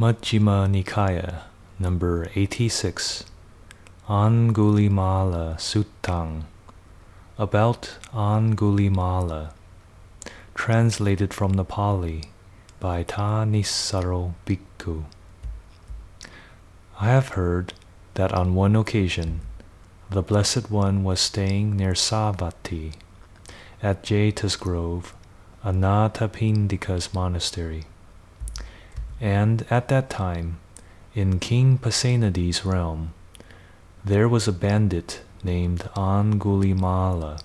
Majjhima Nikaya, number 86, Angulimala Suttang, about Angulimala, translated from the Pali by Thanissaro Bhikkhu. I have heard that on one occasion the Blessed One was staying near Savatthi at Jeta's Grove, Anathapindika's monastery. And at that time, in King Pasenadi's realm, there was a bandit named Angulimala,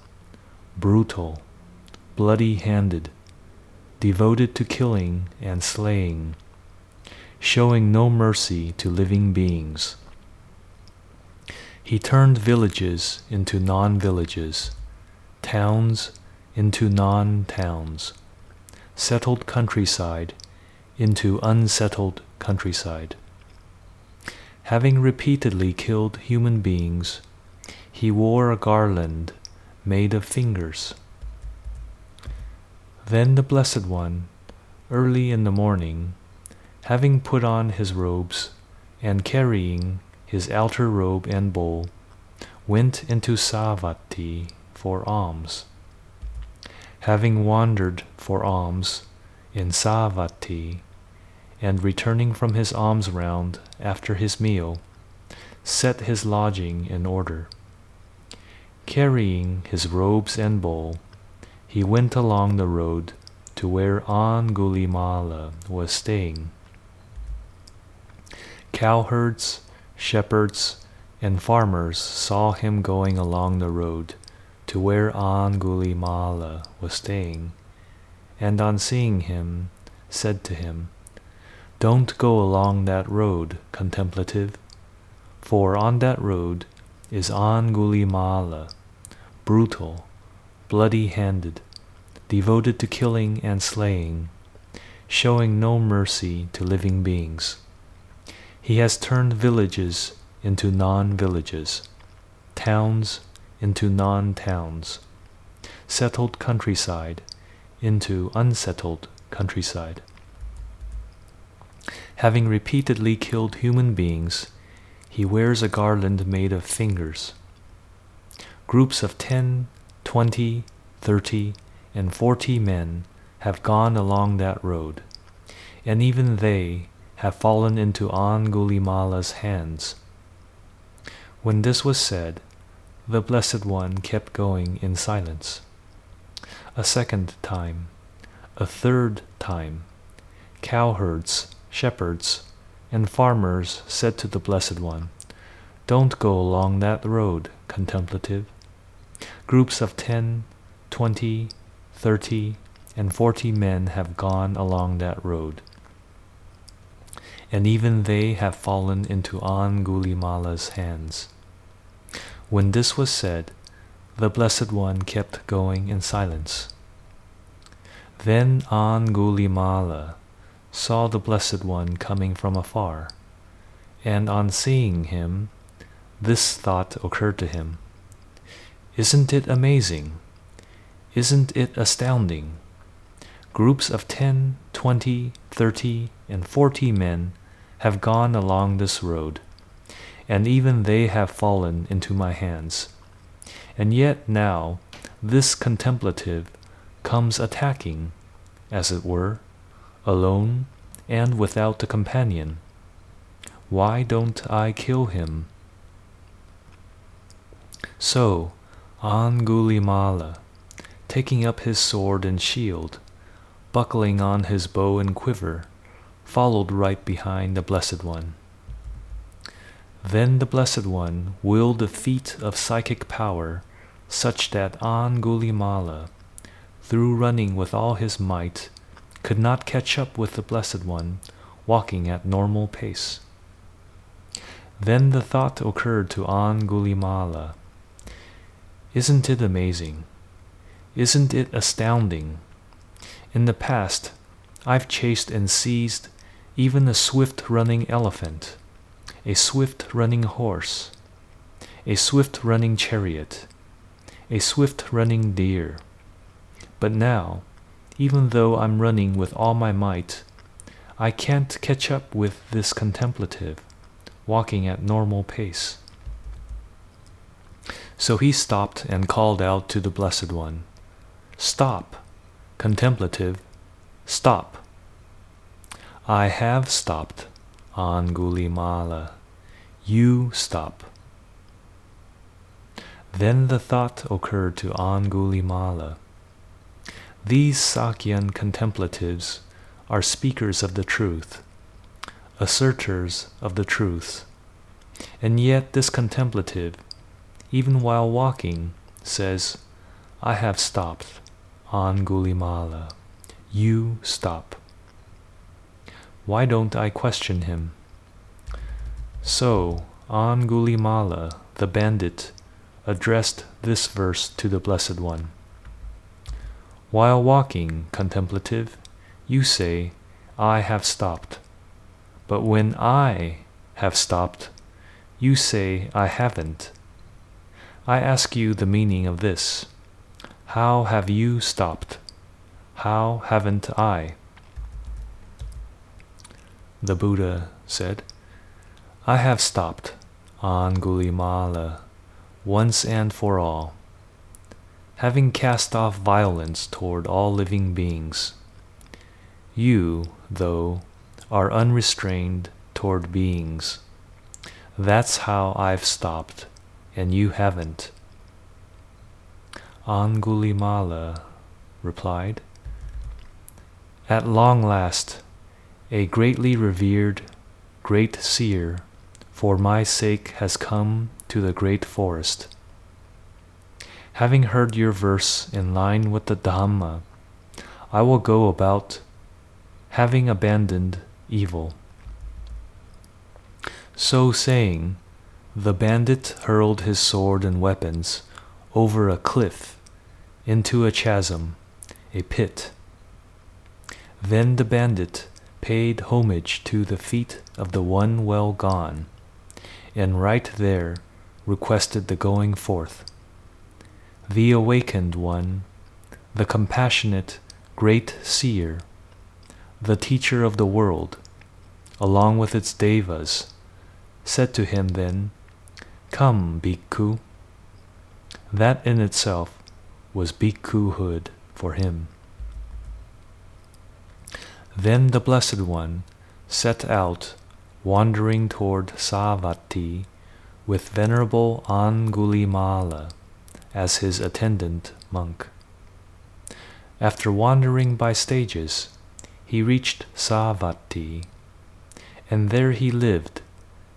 brutal, bloody handed, devoted to killing and slaying, showing no mercy to living beings. He turned villages into non villages, towns into non towns, settled countryside into unsettled countryside. Having repeatedly killed human beings, he wore a garland made of fingers. Then the Blessed One, early in the morning, having put on his robes and carrying his outer robe and bowl, went into Savatthi for alms. Having wandered for alms in Savatthi, and returning from his alms round after his meal, set his lodging in order. Carrying his robes and bowl, he went along the road to where Angulimala was staying. Cowherds, shepherds, and farmers saw him going along the road to where Angulimala was staying, and on seeing him, said to him, Don't go along that road, contemplative, for on that road is Angulimala, brutal, bloody handed, devoted to killing and slaying, showing no mercy to living beings. He has turned villages into non villages, towns into non towns, settled countryside into unsettled countryside. Having repeatedly killed human beings, he wears a garland made of fingers. Groups of ten, twenty, thirty, and forty men have gone along that road, and even they have fallen into Angulimala's hands. When this was said, the Blessed One kept going in silence. A second time, a third time, cowherds, shepherds, and farmers said to the Blessed One, Don't go along that road, contemplative. Groups of ten, twenty, thirty, and forty men have gone along that road and even they have fallen into Angulimala's hands. When this was said, the Blessed One kept going in silence. Then Angulimala saw the Blessed One coming from afar, and on seeing him, this thought occurred to him Isn't it amazing? Isn't it astounding? Groups of ten, twenty, thirty, and forty men have gone along this road, and even they have fallen into my hands. And yet now this contemplative comes attacking, as it were, alone and without a companion. Why don't I kill him? So, Angulimala, taking up his sword and shield, buckling on his bow and quiver, followed right behind the Blessed One. Then the Blessed One willed a feat of psychic power such that Angulimala, through running with all his might, could not catch up with the Blessed One walking at normal pace. Then the thought occurred to Angulimala Isn't it amazing? Isn't it astounding? In the past, I've chased and seized even a swift running elephant, a swift running horse, a swift running chariot, a swift running deer. But now, even though I'm running with all my might, I can't catch up with this contemplative, walking at normal pace. So he stopped and called out to the Blessed One, Stop, contemplative, stop. I have stopped, Angulimala. You stop. Then the thought occurred to Angulimala. These Sakyan contemplatives are speakers of the truth, asserters of the truth. And yet this contemplative, even while walking, says, I have stopped, Angulimala. You stop. Why don't I question him? So, Angulimala, the bandit, addressed this verse to the Blessed One. While walking, contemplative, you say, I have stopped. But when I have stopped, you say, I haven't. I ask you the meaning of this. How have you stopped? How haven't I? The Buddha said, I have stopped, Angulimala, once and for all, having cast off violence toward all living beings. You, though, are unrestrained toward beings. That's how I've stopped, and you haven't. Angulimala replied, At long last, a greatly revered, great seer, for my sake has come to the great forest. Having heard your verse in line with the Dhamma, I will go about having abandoned evil. So saying, the bandit hurled his sword and weapons over a cliff into a chasm, a pit. Then the bandit paid homage to the feet of the one well gone, and right there requested the going forth. The awakened one, the compassionate great seer, the teacher of the world, along with its devas, said to him then, Come, bhikkhu. That in itself was bhikkhuhood for him. Then the Blessed One set out, wandering toward Savatthi, with Venerable Angulimala as his attendant monk. After wandering by stages, he reached Savatthi, and there he lived,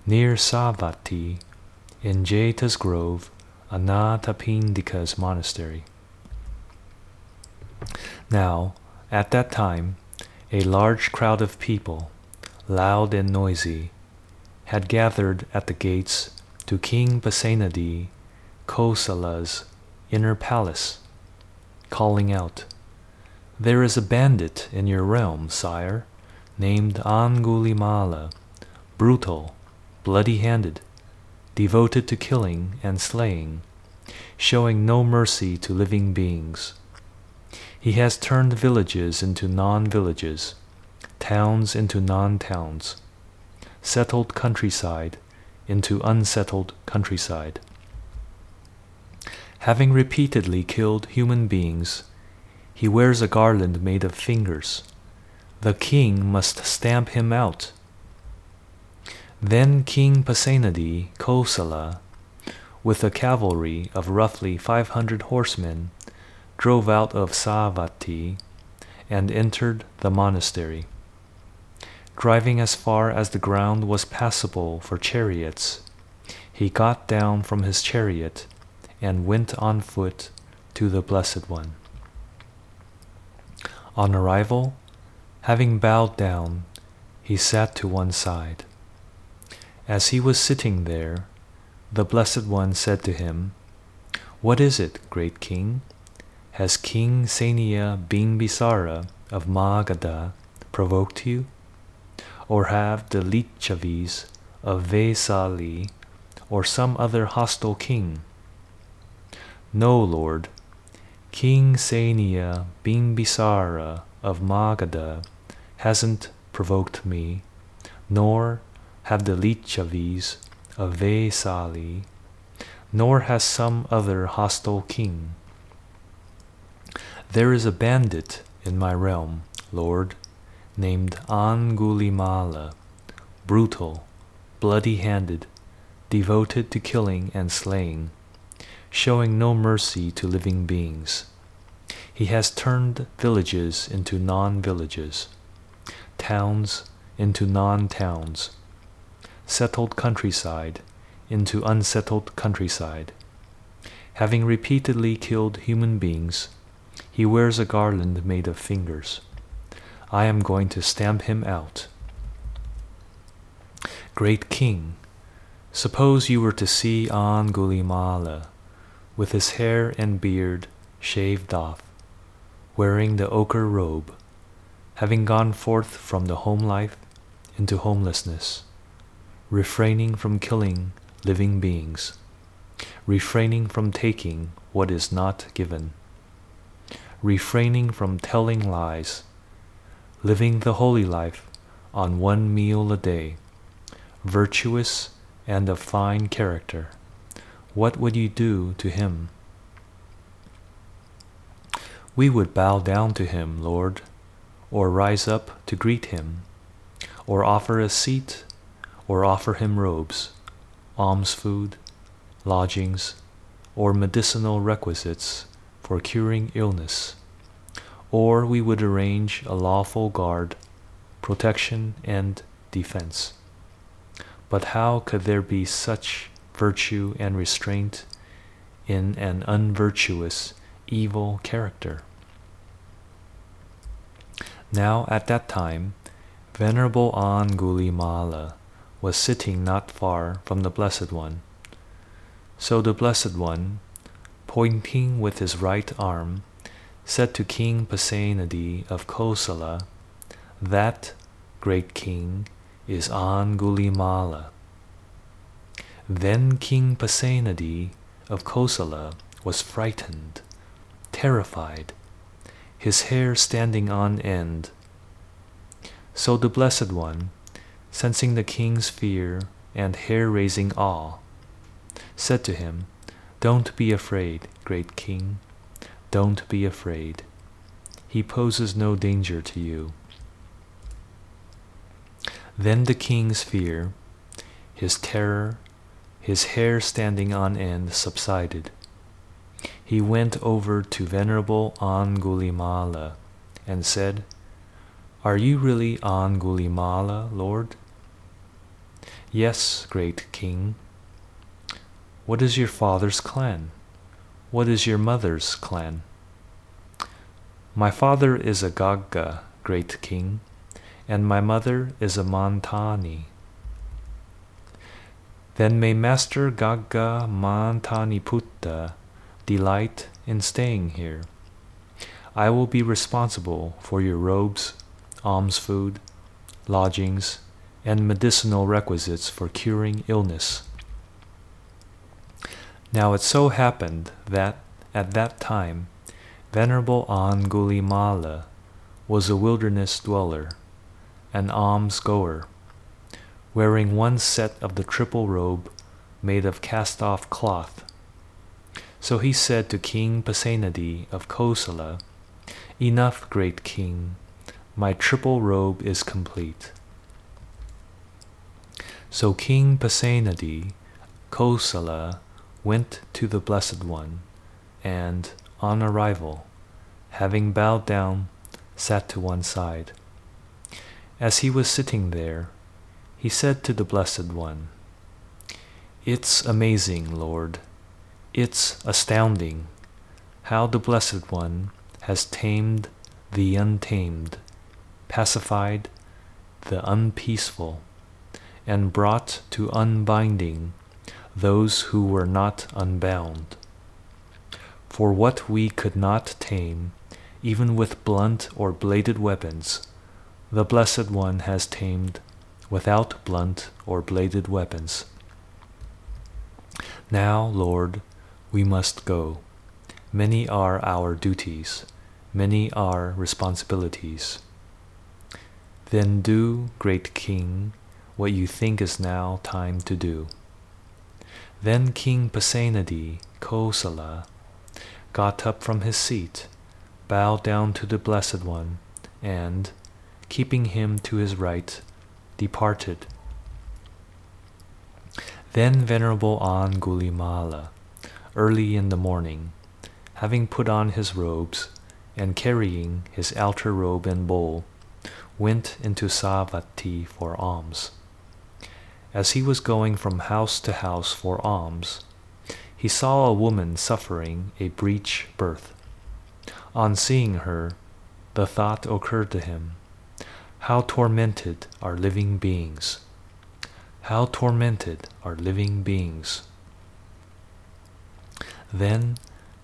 near Savatthi, in Jeta's grove, Anathapindika's monastery. Now, at that time, a large crowd of people, loud and noisy, had gathered at the gates to King Pasenadi, Kosala's inner palace, calling out, there is a bandit in your realm, sire, named Angulimala, brutal, bloody handed, devoted to killing and slaying, showing no mercy to living beings. He has turned villages into non villages, towns into non towns, settled countryside into unsettled countryside. Having repeatedly killed human beings, he wears a garland made of fingers. The king must stamp him out. Then King Pasenadi Kosala, with a cavalry of roughly 500 horsemen, drove out of Savatthi and entered the monastery. Driving as far as the ground was passable for chariots, he got down from his chariot and went on foot to the Blessed One. On arrival, having bowed down, he sat to one side. As he was sitting there, the Blessed One said to him, What is it, great king? Has King Seniya Bimbisara of Magadha provoked you? Or have the Licchavis of Vesali or some other hostile king? No, Lord, King Seniya Bimbisara of Magadha hasn't provoked me, nor have the Licchavis of Vesali, nor has some other hostile king. There is a bandit in my realm, Lord, named Angulimala, brutal, bloody handed, devoted to killing and slaying, showing no mercy to living beings. He has turned villages into non villages, towns into non towns, settled countryside into unsettled countryside. Having repeatedly killed human beings, he wears a garland made of fingers. I am going to stamp him out. Great King, suppose you were to see Angulimala, with his hair and beard shaved off, wearing the ochre robe, having gone forth from the home life into homelessness, refraining from killing living beings, refraining from taking what is not given, refraining from telling lies, living the holy life on one meal a day, virtuous and of fine character, what would you do to him? We would bow down to him, Lord, or rise up to greet him, or offer a seat, or offer him robes, alms food, lodgings, or medicinal requisites for curing illness, or we would arrange a lawful guard, protection, and defense. But how could there be such virtue and restraint in an unvirtuous, evil character? Now at that time, Venerable Angulimala was sitting not far from the Blessed One. So the Blessed One, pointing with his right arm, said to King Pasenadi of Kosala, That great king is Angulimala. Then King Pasenadi of Kosala was frightened, terrified, his hair standing on end. So the Blessed One, sensing the king's fear and hair raising awe, said to him, Don't be afraid, great king, don't be afraid. He poses no danger to you. Then the king's fear, his terror, his hair standing on end subsided. He went over to Venerable Angulimala and said, Are you really Angulimala, Lord? Yes, great king. What is your father's clan? What is your mother's clan? My father is a Gagga, great king and my mother is a Mantani. Then may Master Gagga Mantaniputta delight in staying here. I will be responsible for your robes, alms food, lodgings, and medicinal requisites for curing illness. Now it so happened that at that time Venerable Angulimala was a wilderness dweller an alms goer, wearing one set of the triple robe made of cast off cloth. So he said to King Pasenadi of Kosala, Enough, great king, my triple robe is complete. So King Pasenadi, Kosala, went to the Blessed One, and, on arrival, having bowed down, sat to one side. As he was sitting there, he said to the Blessed One, It's amazing, Lord. It's astounding how the Blessed One has tamed the untamed, pacified the unpeaceful, and brought to unbinding those who were not unbound. For what we could not tame, even with blunt or bladed weapons, the Blessed One has tamed without blunt or bladed weapons. Now, Lord, we must go. Many are our duties, many are responsibilities. Then do, great king, what you think is now time to do. Then King Pasenadi, Kosala, got up from his seat, bowed down to the Blessed One, and, keeping him to his right, departed. Then Venerable Angulimala, early in the morning, having put on his robes, and carrying his outer robe and bowl, went into Savatthi for alms. As he was going from house to house for alms, he saw a woman suffering a breech birth. On seeing her, the thought occurred to him How tormented are living beings! How tormented are living beings! Then,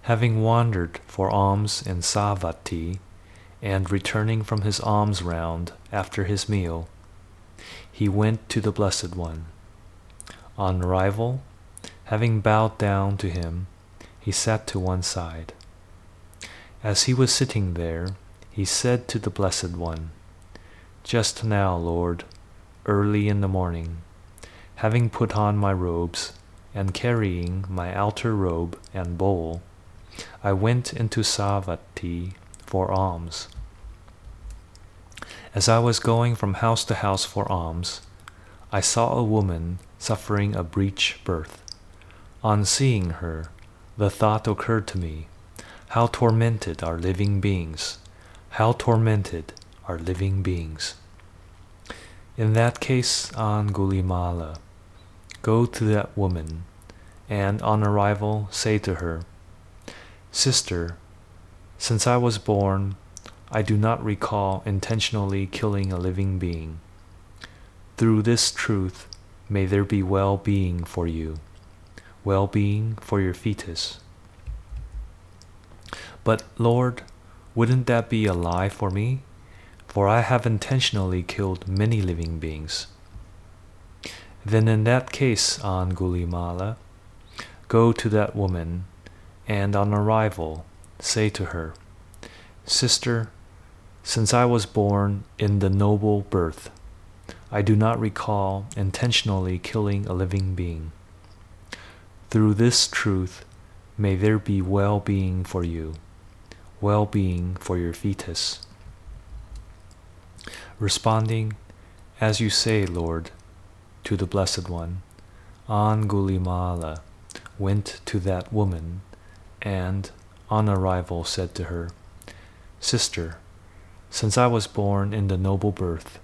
having wandered for alms in Savatthi, and returning from his alms round after his meal, he went to the Blessed One. On arrival, having bowed down to him, he sat to one side. As he was sitting there, he said to the Blessed One, Just now, Lord, early in the morning, having put on my robes and carrying my outer robe and bowl, I went into Savatthi for alms. As I was going from house to house for alms, I saw a woman suffering a breech birth. On seeing her, the thought occurred to me how tormented are living beings! How tormented are living beings! In that case, Angulimala, go to that woman, and on arrival say to her, Sister, since I was born, I do not recall intentionally killing a living being. Through this truth, may there be well being for you, well being for your fetus. But, Lord, wouldn't that be a lie for me? For I have intentionally killed many living beings. Then, in that case, Angulimala, go to that woman, and on arrival, say to her, Sister, since I was born in the noble birth, I do not recall intentionally killing a living being. Through this truth, may there be well being for you, well being for your fetus. Responding, As you say, Lord, to the Blessed One, Angulimala went to that woman and, on arrival, said to her, Sister, since I was born in the noble birth,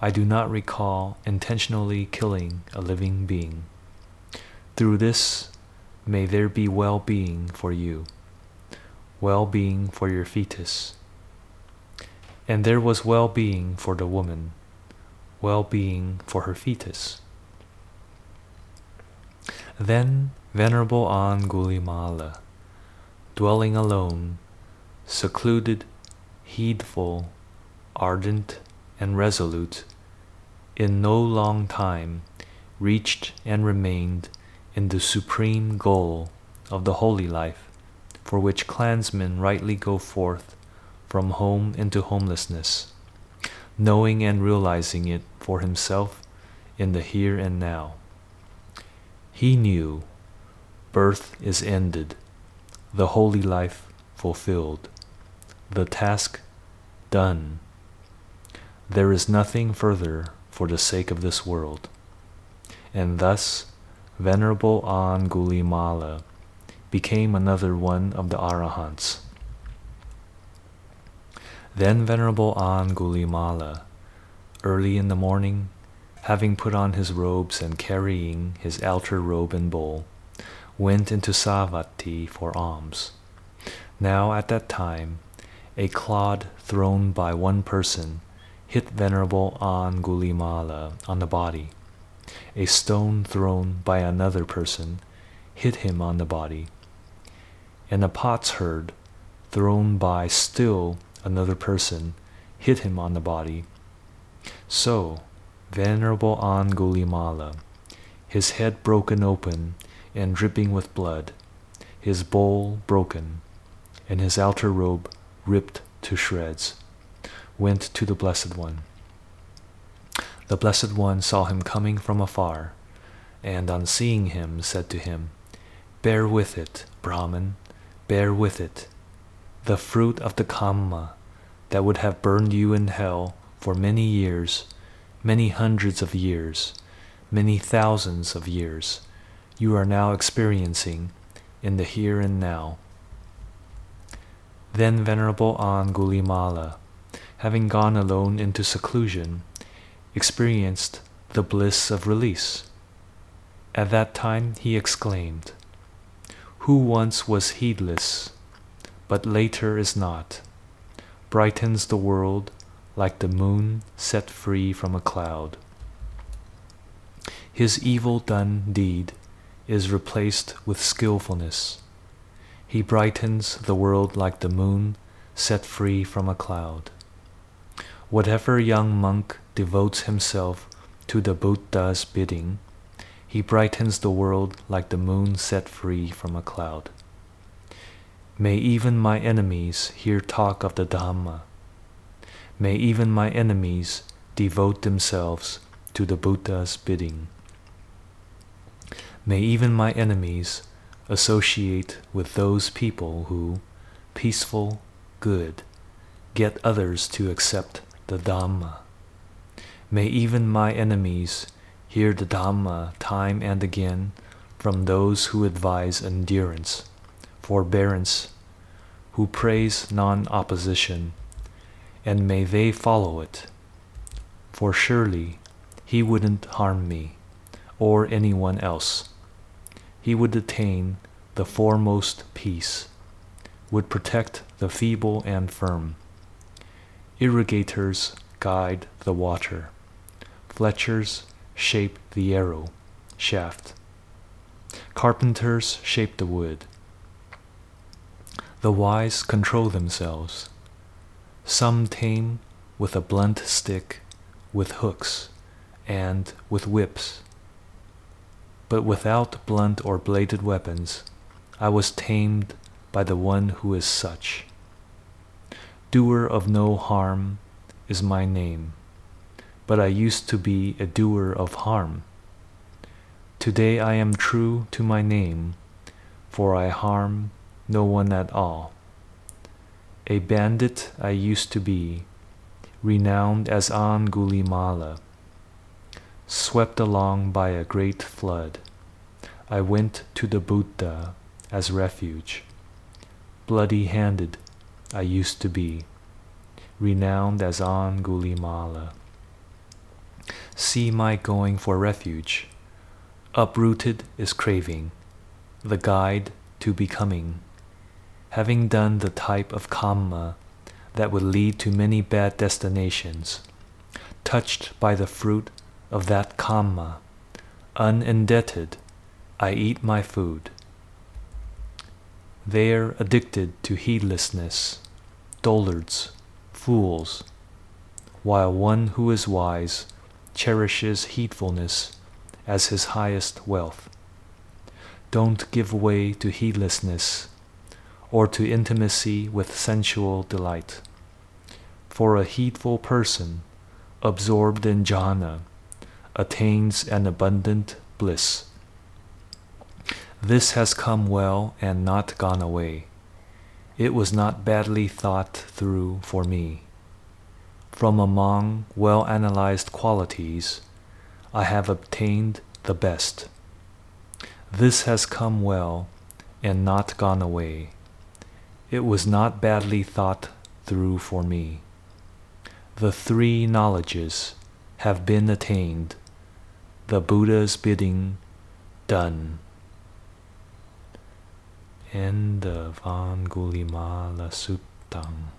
I do not recall intentionally killing a living being. Through this, may there be well being for you, well being for your fetus. And there was well being for the woman, well being for her fetus. Then Venerable Angulimala, dwelling alone, secluded heedful, ardent, and resolute, in no long time reached and remained in the supreme goal of the holy life for which clansmen rightly go forth from home into homelessness, knowing and realizing it for himself in the here and now. He knew birth is ended, the holy life fulfilled the task done. There is nothing further for the sake of this world. And thus, Venerable Angulimala became another one of the Arahants. Then Venerable Angulimala, early in the morning, having put on his robes and carrying his outer robe and bowl, went into Savatthi for alms. Now at that time, a clod thrown by one person hit Venerable Angulimala on the body. A stone thrown by another person hit him on the body. And a potsherd thrown by still another person hit him on the body. So, Venerable Angulimala, his head broken open and dripping with blood, his bowl broken, and his outer robe ripped to shreds, went to the Blessed One. The Blessed One saw him coming from afar, and on seeing him said to him, Bear with it, Brahman, bear with it. The fruit of the Kamma that would have burned you in hell for many years, many hundreds of years, many thousands of years, you are now experiencing in the here and now. Then Venerable Angulimala, having gone alone into seclusion, experienced the bliss of release. At that time he exclaimed, Who once was heedless, but later is not, brightens the world like the moon set free from a cloud. His evil done deed is replaced with skillfulness. He brightens the world like the moon set free from a cloud. Whatever young monk devotes himself to the Buddha's bidding, he brightens the world like the moon set free from a cloud. May even my enemies hear talk of the Dhamma. May even my enemies devote themselves to the Buddha's bidding. May even my enemies associate with those people who, peaceful, good, get others to accept the Dhamma. May even my enemies hear the Dhamma time and again from those who advise endurance, forbearance, who praise non opposition, and may they follow it. For surely he wouldn't harm me or anyone else he would attain the foremost peace, would protect the feeble and firm. Irrigators guide the water, fletchers shape the arrow shaft, carpenters shape the wood. The wise control themselves. Some tame with a blunt stick, with hooks, and with whips but without blunt or bladed weapons, I was tamed by the one who is such. Doer of no harm is my name, but I used to be a doer of harm. Today I am true to my name, for I harm no one at all. A bandit I used to be, renowned as Angulimala swept along by a great flood, I went to the Buddha as refuge. Bloody handed I used to be, renowned as Angulimala. See my going for refuge. Uprooted is craving, the guide to becoming. Having done the type of Kamma that would lead to many bad destinations, touched by the fruit of that Kamma, unindebted, I eat my food. They are addicted to heedlessness, dullards, fools, while one who is wise cherishes heedfulness as his highest wealth. Don't give way to heedlessness or to intimacy with sensual delight. For a heedful person, absorbed in jhana, attains an abundant bliss. This has come well and not gone away. It was not badly thought through for me. From among well analyzed qualities, I have obtained the best. This has come well and not gone away. It was not badly thought through for me. The three knowledges have been attained the Buddha's bidding done. End of Angulimala Suttam.